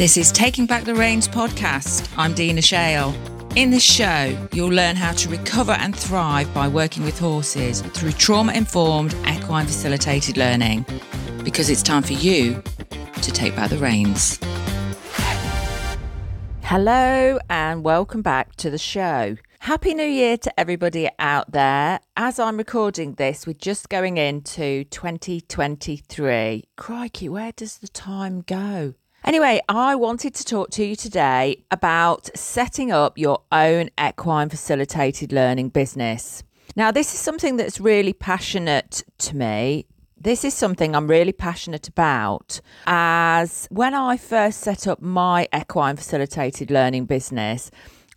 This is Taking Back the Reins podcast. I'm Dina Shale. In this show, you'll learn how to recover and thrive by working with horses through trauma informed equine facilitated learning because it's time for you to take back the reins. Hello, and welcome back to the show. Happy New Year to everybody out there. As I'm recording this, we're just going into 2023. Crikey, where does the time go? Anyway, I wanted to talk to you today about setting up your own equine facilitated learning business. Now, this is something that's really passionate to me. This is something I'm really passionate about. As when I first set up my equine facilitated learning business,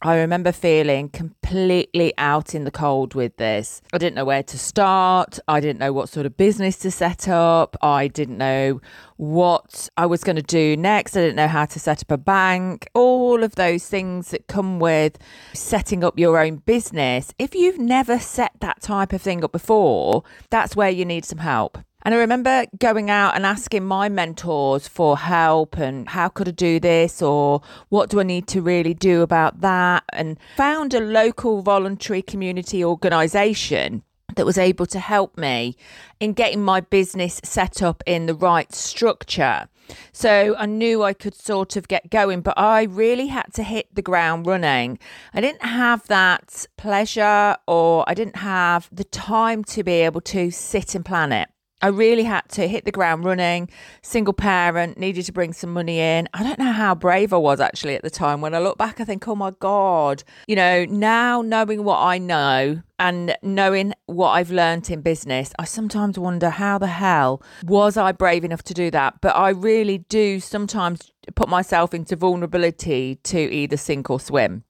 I remember feeling completely out in the cold with this. I didn't know where to start. I didn't know what sort of business to set up. I didn't know what I was going to do next. I didn't know how to set up a bank. All of those things that come with setting up your own business. If you've never set that type of thing up before, that's where you need some help. And I remember going out and asking my mentors for help and how could I do this or what do I need to really do about that and found a local voluntary community organisation that was able to help me in getting my business set up in the right structure. So I knew I could sort of get going, but I really had to hit the ground running. I didn't have that pleasure or I didn't have the time to be able to sit and plan it. I really had to hit the ground running, single parent, needed to bring some money in. I don't know how brave I was actually at the time. When I look back, I think, oh my God, you know, now knowing what I know and knowing what I've learned in business, I sometimes wonder how the hell was I brave enough to do that? But I really do sometimes put myself into vulnerability to either sink or swim.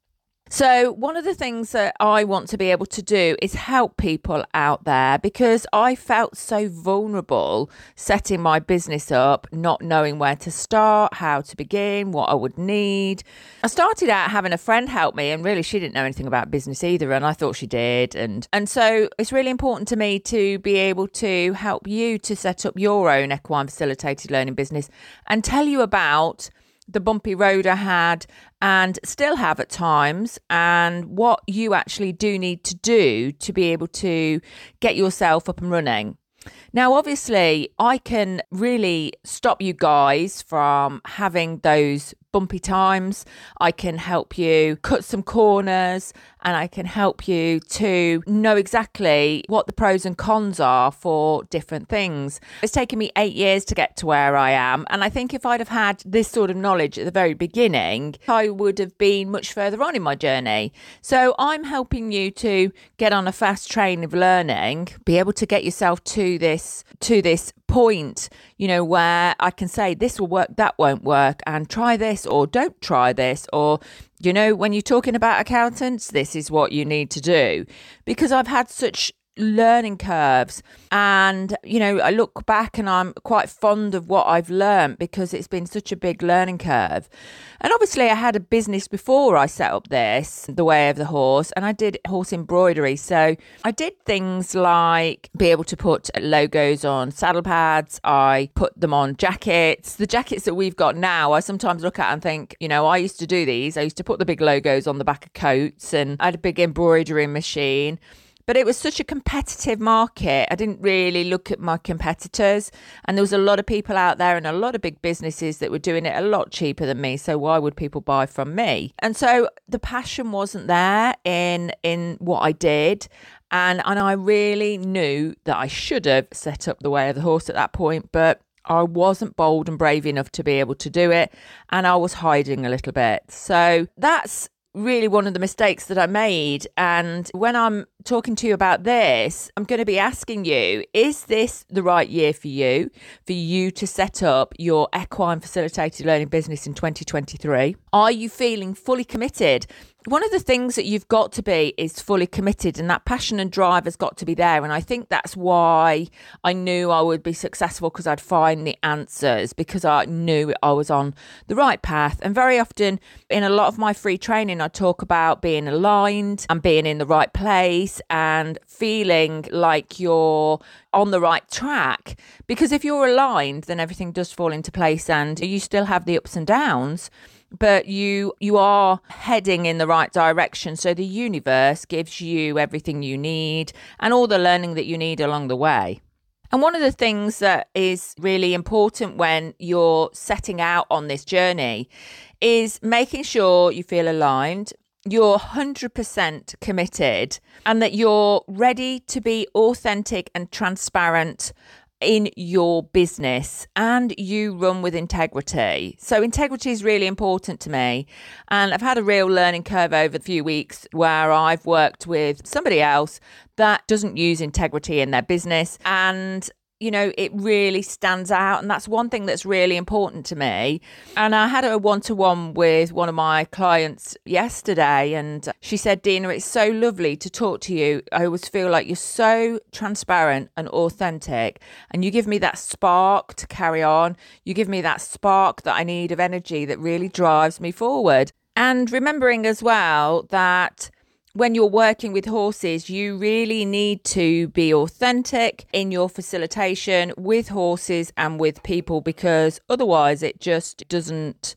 So, one of the things that I want to be able to do is help people out there because I felt so vulnerable setting my business up, not knowing where to start, how to begin, what I would need. I started out having a friend help me, and really she didn't know anything about business either, and I thought she did. And, and so, it's really important to me to be able to help you to set up your own equine facilitated learning business and tell you about the bumpy road I had and still have at times, and what you actually do need to do to be able to get yourself up and running. Now, obviously, I can really stop you guys from having those bumpy times. I can help you cut some corners and I can help you to know exactly what the pros and cons are for different things. It's taken me eight years to get to where I am. And I think if I'd have had this sort of knowledge at the very beginning, I would have been much further on in my journey. So I'm helping you to get on a fast train of learning, be able to get yourself to this, to this point, you know, where I can say this will work, that won't work, and try this or don't try this, or, you know, when you're talking about accountants, this is what you need to do. Because I've had such learning curves. And you know i look back and i'm quite fond of what i've learned because it's been such a big learning curve. And obviously i had a business before i set up this the way of the horse and i did horse embroidery. So i did things like be able to put logos on saddle pads. I put them on jackets. The jackets that we've got now i sometimes look at and think you know i used to do these. I used to put the big logos on the back of coats and i had a big embroidery machine but it was such a competitive market. I didn't really look at my competitors. And there was a lot of people out there and a lot of big businesses that were doing it a lot cheaper than me. So why would people buy from me? And so the passion wasn't there in in what I did. And and I really knew that I should have set up the way of the horse at that point, but I wasn't bold and brave enough to be able to do it, and I was hiding a little bit. So that's really one of the mistakes that I made. And when I'm talking to you about this, I'm going to be asking you is this the right year for you, for you to set up your equine facilitated learning business in 2023? Are you feeling fully committed? one of the things that you've got to be is fully committed and that passion and drive has got to be there and i think that's why i knew i would be successful because i'd find the answers because i knew i was on the right path and very often in a lot of my free training i talk about being aligned and being in the right place place and feeling like you're on the right track. Because if you're aligned, then everything does fall into place and you still have the ups and downs but you you are heading in the right direction so the universe gives you everything you need and all the learning that you need along the way and one of the things that is really important when you're setting out on this journey is making sure you feel aligned, you're 100% committed, and that you're ready to be authentic and transparent in your business and you run with integrity. So, integrity is really important to me. And I've had a real learning curve over a few weeks where I've worked with somebody else that doesn't use integrity in their business. And you know, it really stands out. And that's one thing that's really important to me. And I had a one to one with one of my clients yesterday, and she said, Dina, it's so lovely to talk to you. I always feel like you're so transparent and authentic, and you give me that spark to carry on. You give me that spark that I need of energy that really drives me forward. And remembering as well that when you're working with horses, you really need to be authentic in your facilitation with horses and with people because otherwise it just doesn't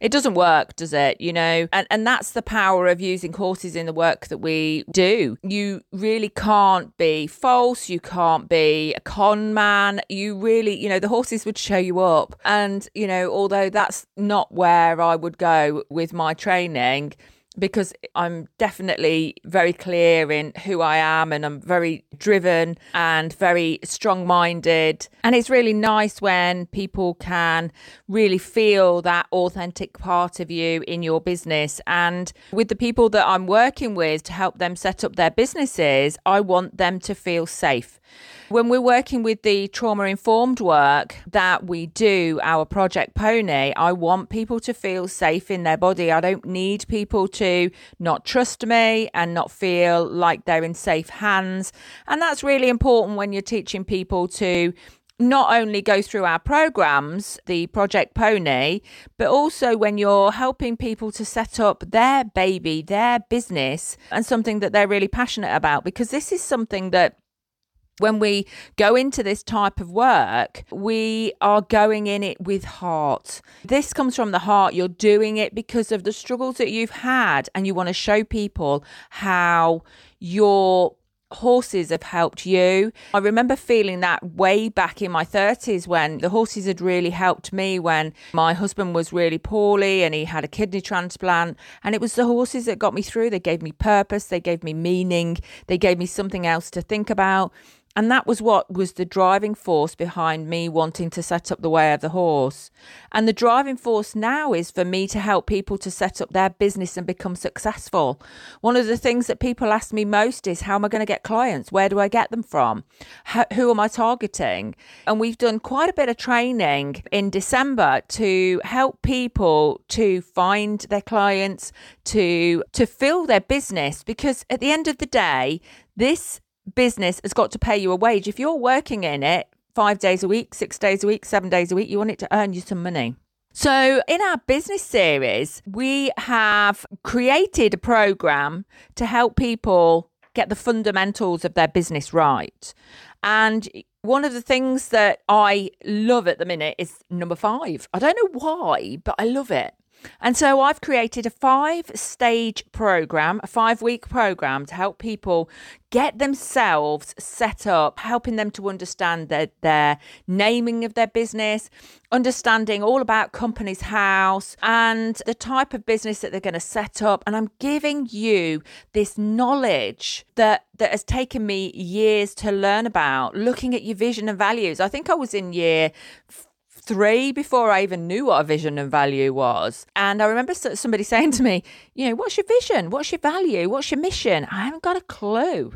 it doesn't work does it? You know? And and that's the power of using horses in the work that we do. You really can't be false. You can't be a con man. You really you know the horses would show you up. And you know although that's not where i would go with my training because I'm definitely very clear in who I am and I'm very driven and very strong minded. And it's really nice when people can really feel that authentic part of you in your business. And with the people that I'm working with to help them set up their businesses, I want them to feel safe. When we're working with the trauma informed work that we do, our Project Pony, I want people to feel safe in their body. I don't need people to not trust me and not feel like they're in safe hands. And that's really important when you're teaching people to not only go through our programs, the Project Pony, but also when you're helping people to set up their baby, their business, and something that they're really passionate about, because this is something that when we go into this type of work, we are going in it with heart. This comes from the heart. You're doing it because of the struggles that you've had, and you want to show people how your horses have helped you. I remember feeling that way back in my 30s when the horses had really helped me when my husband was really poorly and he had a kidney transplant. And it was the horses that got me through. They gave me purpose, they gave me meaning, they gave me something else to think about. And that was what was the driving force behind me wanting to set up the way of the horse. And the driving force now is for me to help people to set up their business and become successful. One of the things that people ask me most is how am I going to get clients? Where do I get them from? How, who am I targeting? And we've done quite a bit of training in December to help people to find their clients, to to fill their business because at the end of the day, this business has got to pay you a wage. If you're working in it five days a week, six days a week, seven days a week, you want it to earn you some money. So, in our business series, we have created a program to help people get the fundamentals of their business right. And one of the things that I love at the minute is number five. I don't know why, but I love it. And so I've created a five stage program, a five week program to help people get themselves set up, helping them to understand their, their naming of their business, understanding all about Companies House and the type of business that they're going to set up. And I'm giving you this knowledge that, that has taken me years to learn about, looking at your vision and values. I think I was in year three before I even knew what a vision and value was. And I remember somebody saying to me, you know, what's your vision? What's your value? What's your mission? I haven't got a clue.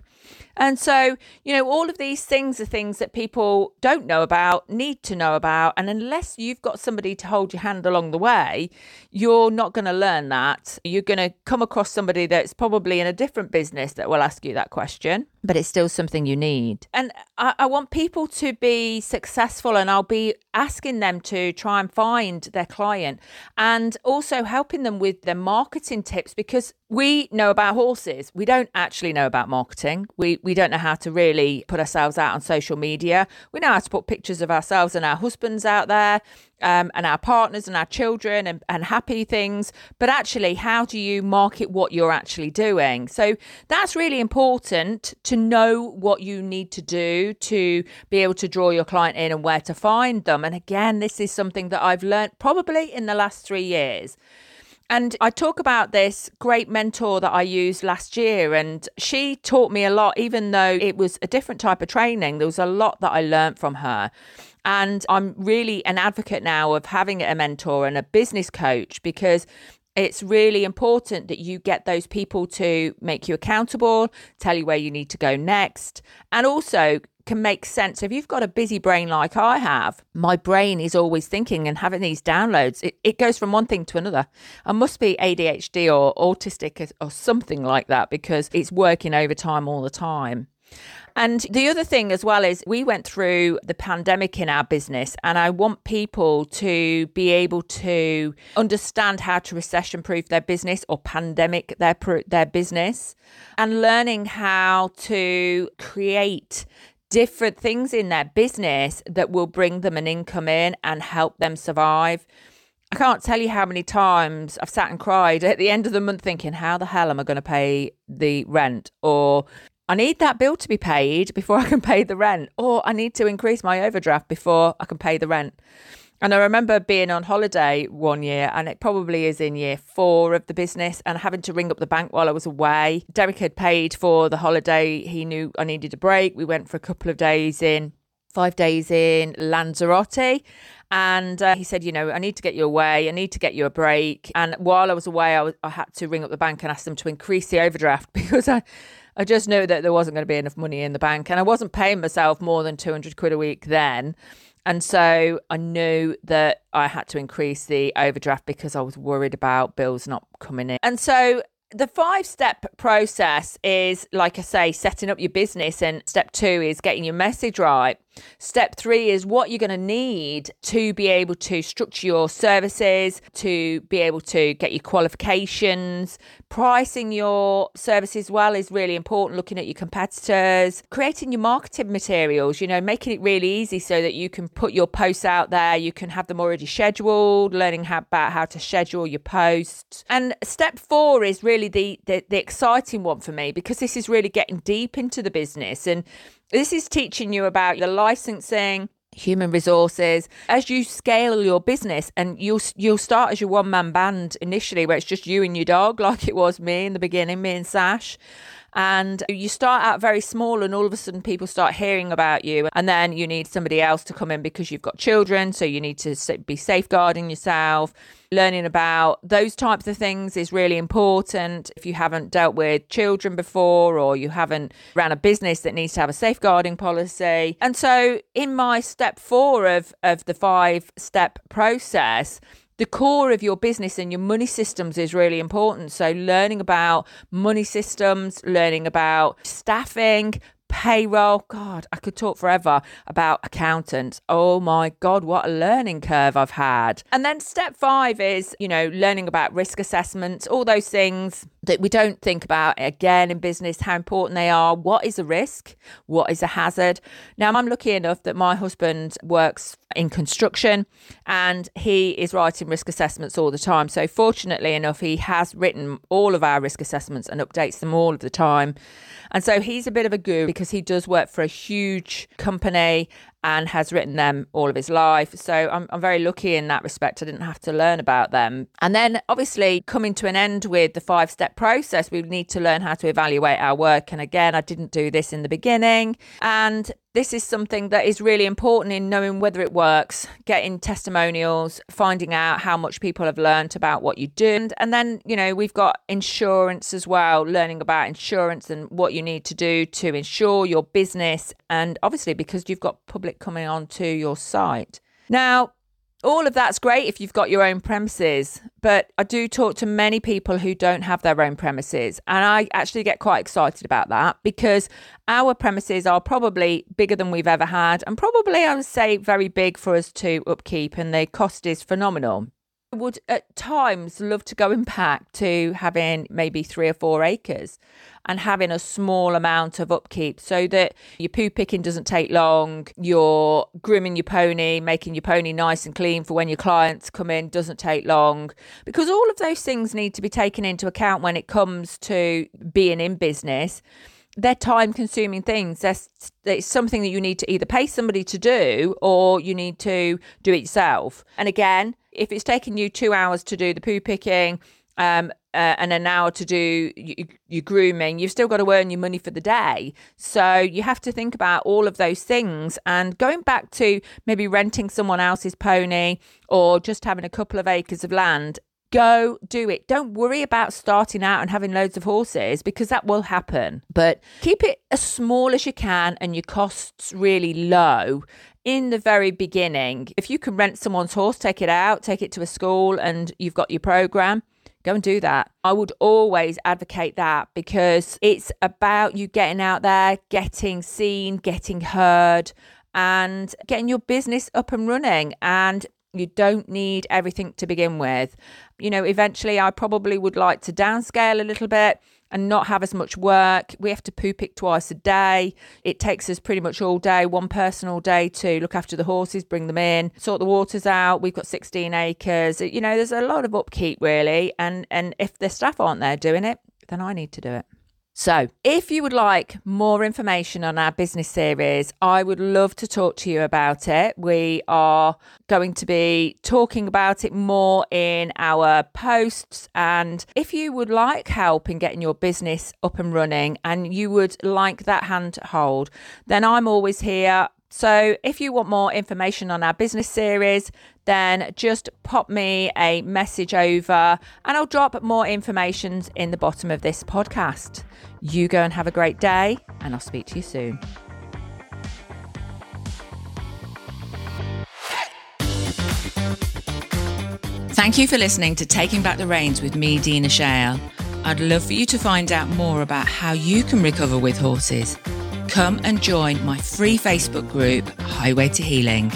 And so, you know, all of these things are things that people don't know about, need to know about. And unless you've got somebody to hold your hand along the way, you're not going to learn that. You're going to come across somebody that's probably in a different business that will ask you that question, but it's still something you need. And I, I want people to be successful, and I'll be asking them to try and find their client and also helping them with their marketing tips because we know about horses. We don't actually know about marketing. We we don't know how to really put ourselves out on social media. We know how to put pictures of ourselves and our husbands out there, um, and our partners and our children and, and happy things. But actually, how do you market what you're actually doing? So that's really important to know what you need to do to be able to draw your client in and where to find them. And again, this is something that I've learned probably in the last three years. And I talk about this great mentor that I used last year, and she taught me a lot, even though it was a different type of training. There was a lot that I learned from her. And I'm really an advocate now of having a mentor and a business coach because it's really important that you get those people to make you accountable, tell you where you need to go next, and also can make sense. If you've got a busy brain like I have, my brain is always thinking and having these downloads. It, it goes from one thing to another. I must be ADHD or autistic or something like that because it's working overtime all the time. And the other thing as well is we went through the pandemic in our business, and I want people to be able to understand how to recession proof their business or pandemic their their business, and learning how to create different things in their business that will bring them an income in and help them survive. I can't tell you how many times I've sat and cried at the end of the month thinking, how the hell am I going to pay the rent? Or I need that bill to be paid before I can pay the rent. Or I need to increase my overdraft before I can pay the rent. And I remember being on holiday one year, and it probably is in year four of the business, and having to ring up the bank while I was away. Derek had paid for the holiday. He knew I needed a break. We went for a couple of days in, five days in Lanzarote. And uh, he said, You know, I need to get you away. I need to get you a break. And while I was away, I, was, I had to ring up the bank and ask them to increase the overdraft because I. I just knew that there wasn't going to be enough money in the bank and I wasn't paying myself more than 200 quid a week then. And so I knew that I had to increase the overdraft because I was worried about bills not coming in. And so the five step process is, like I say, setting up your business. And step two is getting your message right. Step three is what you're going to need to be able to structure your services, to be able to get your qualifications. Pricing your services well is really important, looking at your competitors, creating your marketing materials, you know, making it really easy so that you can put your posts out there, you can have them already scheduled, learning how, about how to schedule your posts. And step four is really the, the, the exciting one for me because this is really getting deep into the business and this is teaching you about your licensing, human resources. As you scale your business and you'll you'll start as your one man band initially where it's just you and your dog like it was me in the beginning me and Sash and you start out very small and all of a sudden people start hearing about you. And then you need somebody else to come in because you've got children. So you need to be safeguarding yourself learning about those types of things is really important. If you haven't dealt with children before or you haven't ran a business that needs to have a safeguarding policy. And so in my step 4 of of the 5 step process the core of your business and your money systems is really important. So, learning about money systems, learning about staffing, payroll. God, I could talk forever about accountants. Oh my God, what a learning curve I've had. And then step five is, you know, learning about risk assessments, all those things that we don't think about again in business, how important they are. What is a risk? What is a hazard? Now, I'm lucky enough that my husband works in construction and he is writing risk assessments all the time. So, fortunately enough, he has written all of our risk assessments and updates them all of the time. And so he's a bit of a guru because he does work for a huge company and has written them all of his life. So I'm, I'm very lucky in that respect. I didn't have to learn about them. And then obviously coming to an end with the five step process, we need to learn how to evaluate our work. And again, I didn't do this in the beginning. And this is something that is really important in knowing whether it works, getting testimonials, finding out how much people have learned about what you do. And then, you know, we've got insurance as well, learning about insurance and what you need to do to insure your business. And obviously, because you've got public coming onto your site. Now, all of that's great if you've got your own premises, but I do talk to many people who don't have their own premises. And I actually get quite excited about that because our premises are probably bigger than we've ever had, and probably I would say very big for us to upkeep, and the cost is phenomenal. Would at times love to go going back to having maybe three or four acres and having a small amount of upkeep so that your poo picking doesn't take long, you're grooming your pony, making your pony nice and clean for when your clients come in doesn't take long. Because all of those things need to be taken into account when it comes to being in business they're time consuming things. It's something that you need to either pay somebody to do or you need to do it yourself. And again, if it's taking you two hours to do the poo picking, um, uh, and an hour to do your grooming, you've still got to earn your money for the day. So you have to think about all of those things. And going back to maybe renting someone else's pony or just having a couple of acres of land, go do it. Don't worry about starting out and having loads of horses because that will happen. But keep it as small as you can and your costs really low in the very beginning. If you can rent someone's horse, take it out, take it to a school, and you've got your program go and do that. I would always advocate that because it's about you getting out there, getting seen, getting heard, and getting your business up and running. And you don't need everything to begin with. You know, eventually, I probably would like to downscale a little bit and not have as much work. We have to poo pick twice a day. It takes us pretty much all day, one person all day to look after the horses, bring them in, sort the waters out. We've got 16 acres. You know, there's a lot of upkeep really. And and if the staff aren't there doing it, then I need to do it. So, if you would like more information on our business series, I would love to talk to you about it. We are going to be talking about it more in our posts. And if you would like help in getting your business up and running and you would like that handhold, then I'm always here. So, if you want more information on our business series, then just pop me a message over and I'll drop more information in the bottom of this podcast. You go and have a great day, and I'll speak to you soon. Thank you for listening to Taking Back the Reins with me, Dina Shale. I'd love for you to find out more about how you can recover with horses. Come and join my free Facebook group, Highway to Healing.